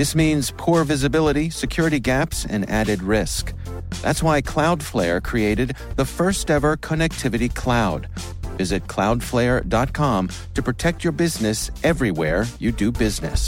This means poor visibility, security gaps, and added risk. That's why Cloudflare created the first ever connectivity cloud. Visit cloudflare.com to protect your business everywhere you do business.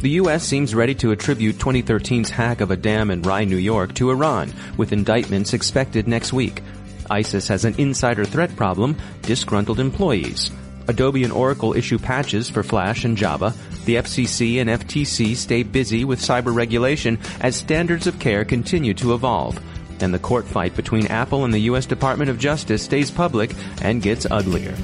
The U.S. seems ready to attribute 2013's hack of a dam in Rye, New York to Iran, with indictments expected next week. ISIS has an insider threat problem, disgruntled employees. Adobe and Oracle issue patches for Flash and Java. The FCC and FTC stay busy with cyber regulation as standards of care continue to evolve. And the court fight between Apple and the U.S. Department of Justice stays public and gets uglier.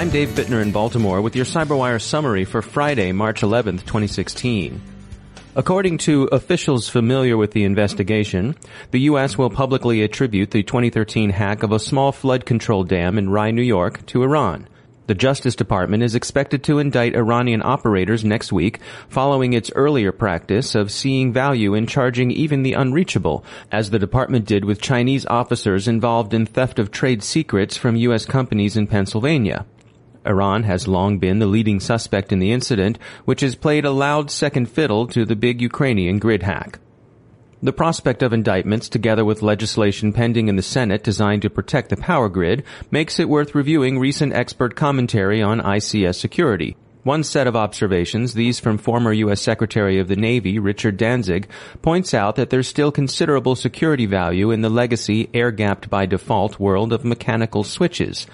I'm Dave Bittner in Baltimore with your CyberWire summary for Friday, March 11th, 2016. According to officials familiar with the investigation, the U.S. will publicly attribute the 2013 hack of a small flood control dam in Rye, New York to Iran. The Justice Department is expected to indict Iranian operators next week following its earlier practice of seeing value in charging even the unreachable, as the department did with Chinese officers involved in theft of trade secrets from U.S. companies in Pennsylvania. Iran has long been the leading suspect in the incident, which has played a loud second fiddle to the big Ukrainian grid hack. The prospect of indictments, together with legislation pending in the Senate designed to protect the power grid, makes it worth reviewing recent expert commentary on ICS security. One set of observations, these from former U.S. Secretary of the Navy Richard Danzig, points out that there's still considerable security value in the legacy air-gapped by default world of mechanical switches.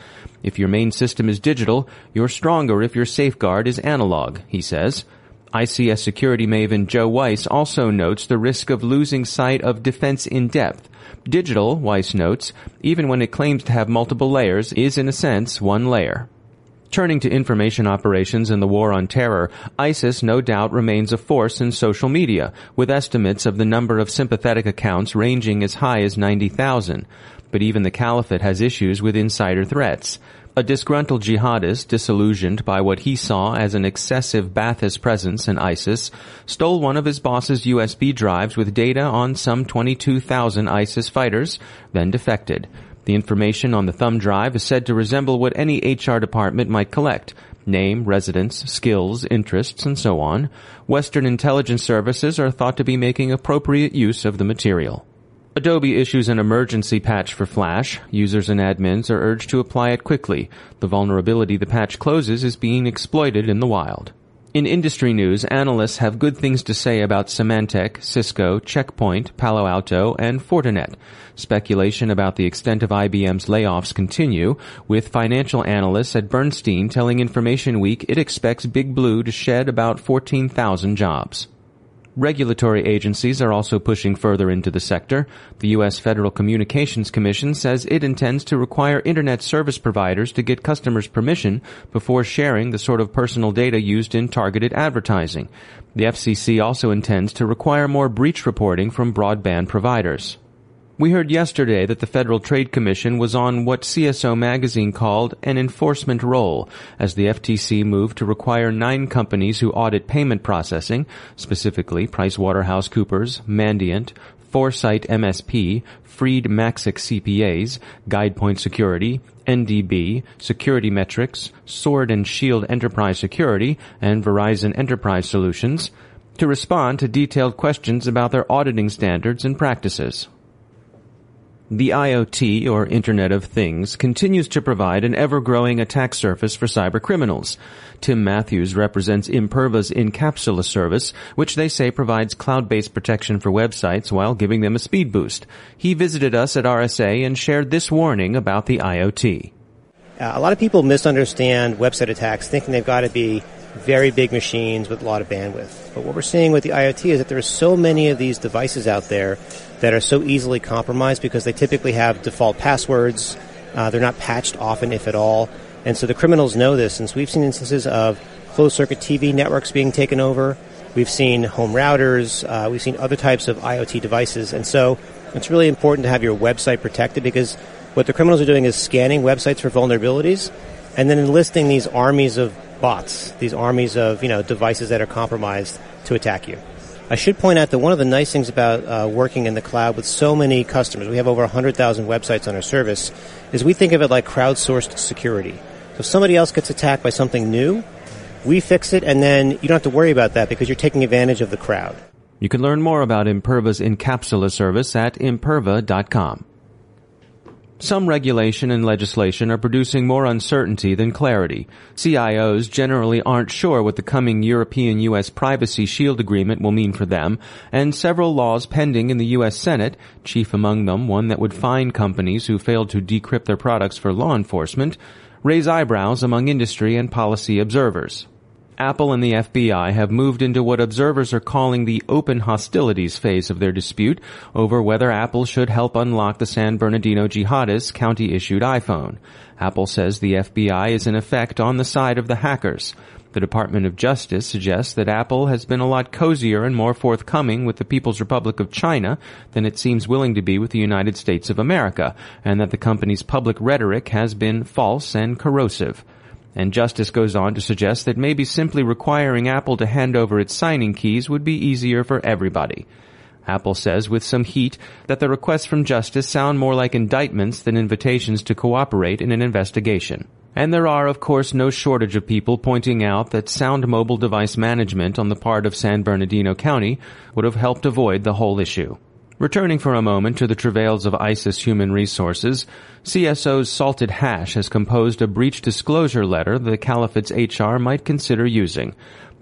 If your main system is digital, you're stronger if your safeguard is analog, he says. ICS security maven Joe Weiss also notes the risk of losing sight of defense in depth. Digital, Weiss notes, even when it claims to have multiple layers, is in a sense one layer. Turning to information operations in the war on terror, ISIS no doubt remains a force in social media, with estimates of the number of sympathetic accounts ranging as high as 90,000 but even the caliphate has issues with insider threats. A disgruntled jihadist, disillusioned by what he saw as an excessive Ba'athist presence in ISIS, stole one of his boss's USB drives with data on some 22,000 ISIS fighters, then defected. The information on the thumb drive is said to resemble what any HR department might collect. Name, residence, skills, interests, and so on. Western intelligence services are thought to be making appropriate use of the material. Adobe issues an emergency patch for Flash. Users and admins are urged to apply it quickly. The vulnerability the patch closes is being exploited in the wild. In industry news, analysts have good things to say about Symantec, Cisco, Checkpoint, Palo Alto, and Fortinet. Speculation about the extent of IBM's layoffs continue, with financial analysts at Bernstein telling Information Week it expects Big Blue to shed about 14,000 jobs. Regulatory agencies are also pushing further into the sector. The U.S. Federal Communications Commission says it intends to require Internet service providers to get customers' permission before sharing the sort of personal data used in targeted advertising. The FCC also intends to require more breach reporting from broadband providers. We heard yesterday that the Federal Trade Commission was on what CSO magazine called an enforcement role as the FTC moved to require nine companies who audit payment processing, specifically PricewaterhouseCoopers, Mandiant, Foresite MSP, Freed Maxick CPAs, GuidePoint Security, NDB, Security Metrics, Sword and Shield Enterprise Security, and Verizon Enterprise Solutions to respond to detailed questions about their auditing standards and practices. The IoT, or Internet of Things, continues to provide an ever-growing attack surface for cybercriminals. Tim Matthews represents Imperva's Incapsula service, which they say provides cloud-based protection for websites while giving them a speed boost. He visited us at RSA and shared this warning about the IoT. Uh, a lot of people misunderstand website attacks, thinking they've got to be very big machines with a lot of bandwidth. But what we're seeing with the IoT is that there are so many of these devices out there that are so easily compromised because they typically have default passwords. Uh, they're not patched often, if at all. And so the criminals know this. And so we've seen instances of closed circuit TV networks being taken over. We've seen home routers. Uh, we've seen other types of IoT devices. And so it's really important to have your website protected because what the criminals are doing is scanning websites for vulnerabilities and then enlisting these armies of bots, these armies of you know devices that are compromised to attack you. I should point out that one of the nice things about uh, working in the cloud with so many customers, we have over 100,000 websites on our service, is we think of it like crowdsourced security. So if somebody else gets attacked by something new, we fix it, and then you don't have to worry about that because you're taking advantage of the crowd. You can learn more about Imperva's Incapsula service at imperva.com. Some regulation and legislation are producing more uncertainty than clarity. CIOs generally aren't sure what the coming European U.S. Privacy Shield Agreement will mean for them, and several laws pending in the U.S. Senate, chief among them one that would fine companies who failed to decrypt their products for law enforcement, raise eyebrows among industry and policy observers. Apple and the FBI have moved into what observers are calling the open hostilities phase of their dispute over whether Apple should help unlock the San Bernardino jihadists' county-issued iPhone. Apple says the FBI is in effect on the side of the hackers. The Department of Justice suggests that Apple has been a lot cozier and more forthcoming with the People's Republic of China than it seems willing to be with the United States of America, and that the company's public rhetoric has been false and corrosive. And Justice goes on to suggest that maybe simply requiring Apple to hand over its signing keys would be easier for everybody. Apple says with some heat that the requests from Justice sound more like indictments than invitations to cooperate in an investigation. And there are, of course, no shortage of people pointing out that sound mobile device management on the part of San Bernardino County would have helped avoid the whole issue. Returning for a moment to the travails of ISIS Human Resources, CSO's Salted Hash has composed a breach disclosure letter the Caliphate's HR might consider using.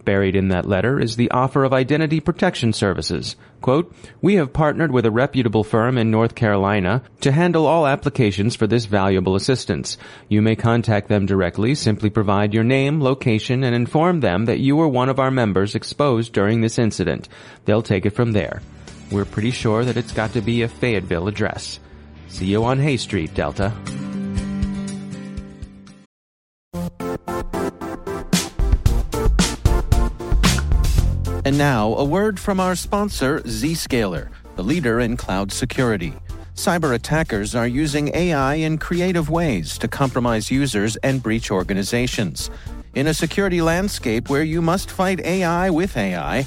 Buried in that letter is the offer of identity protection services. Quote, We have partnered with a reputable firm in North Carolina to handle all applications for this valuable assistance. You may contact them directly, simply provide your name, location, and inform them that you were one of our members exposed during this incident. They'll take it from there. We're pretty sure that it's got to be a Fayetteville address. See you on Hay Street, Delta. And now, a word from our sponsor, Zscaler, the leader in cloud security. Cyber attackers are using AI in creative ways to compromise users and breach organizations. In a security landscape where you must fight AI with AI,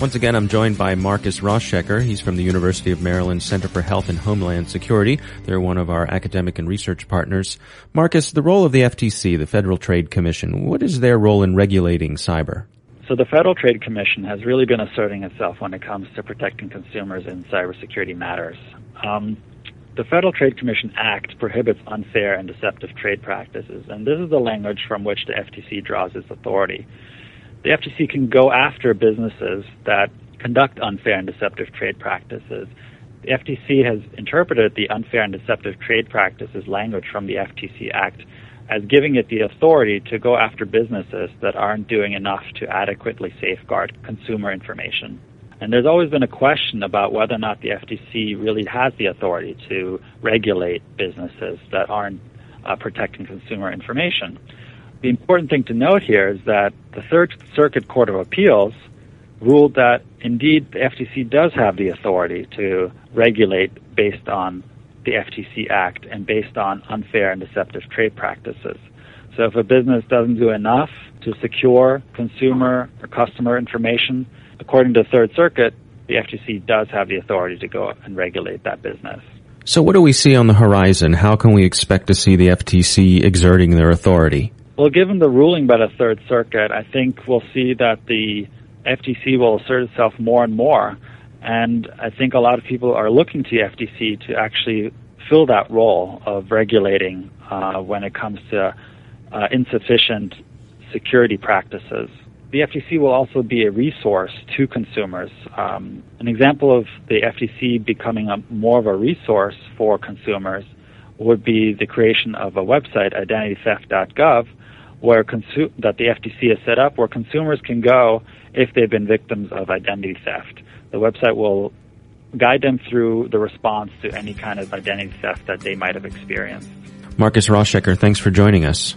Once again, I'm joined by Markus Rauschecker. He's from the University of Maryland Center for Health and Homeland Security. They're one of our academic and research partners. Markus, the role of the FTC, the Federal Trade Commission, what is their role in regulating cyber? So the Federal Trade Commission has really been asserting itself when it comes to protecting consumers in cybersecurity matters. Um, the Federal Trade Commission Act prohibits unfair and deceptive trade practices, and this is the language from which the FTC draws its authority the FTC can go after businesses that conduct unfair and deceptive trade practices. The FTC has interpreted the unfair and deceptive trade practices language from the FTC Act as giving it the authority to go after businesses that aren't doing enough to adequately safeguard consumer information. And there's always been a question about whether or not the FTC really has the authority to regulate businesses that aren't uh, protecting consumer information. The important thing to note here is that the Third Circuit Court of Appeals ruled that indeed the FTC does have the authority to regulate based on the FTC Act and based on unfair and deceptive trade practices. So if a business doesn't do enough to secure consumer or customer information, according to the Third Circuit, the FTC does have the authority to go and regulate that business. So what do we see on the horizon? How can we expect to see the FTC exerting their authority? Well, given the ruling by the Third Circuit, I think we'll see that the FTC will assert itself more and more. And I think a lot of people are looking to the FTC to actually fill that role of regulating uh, when it comes to uh, insufficient security practices. The FTC will also be a resource to consumers. Um, an example of the FTC becoming a, more of a resource for consumers would be the creation of a website, identitytheft.gov, where consu- that the FTC has set up, where consumers can go if they've been victims of identity theft. The website will guide them through the response to any kind of identity theft that they might have experienced. Markus Rauschecker, thanks for joining us.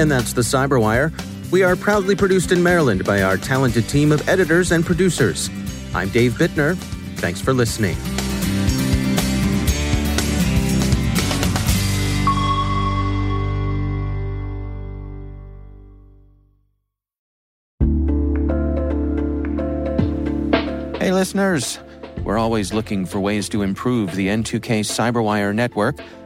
And that's the Cyberwire. We are proudly produced in Maryland by our talented team of editors and producers. I'm Dave Bittner. Thanks for listening. Hey, listeners. We're always looking for ways to improve the N2K Cyberwire network